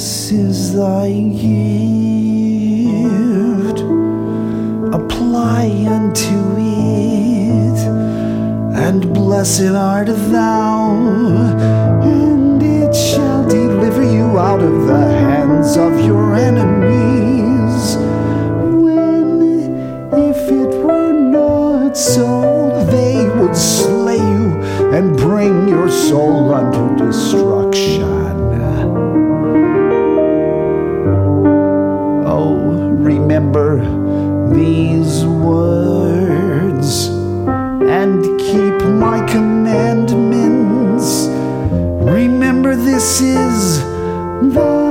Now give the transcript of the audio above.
this is thy gift. Apply unto it, and blessed art thou, and it shall deliver you out of the hands of your enemies. When, if it were not so, they would slay you and bring your soul unto destruction. Remember these words and keep my commandments. Remember, this is the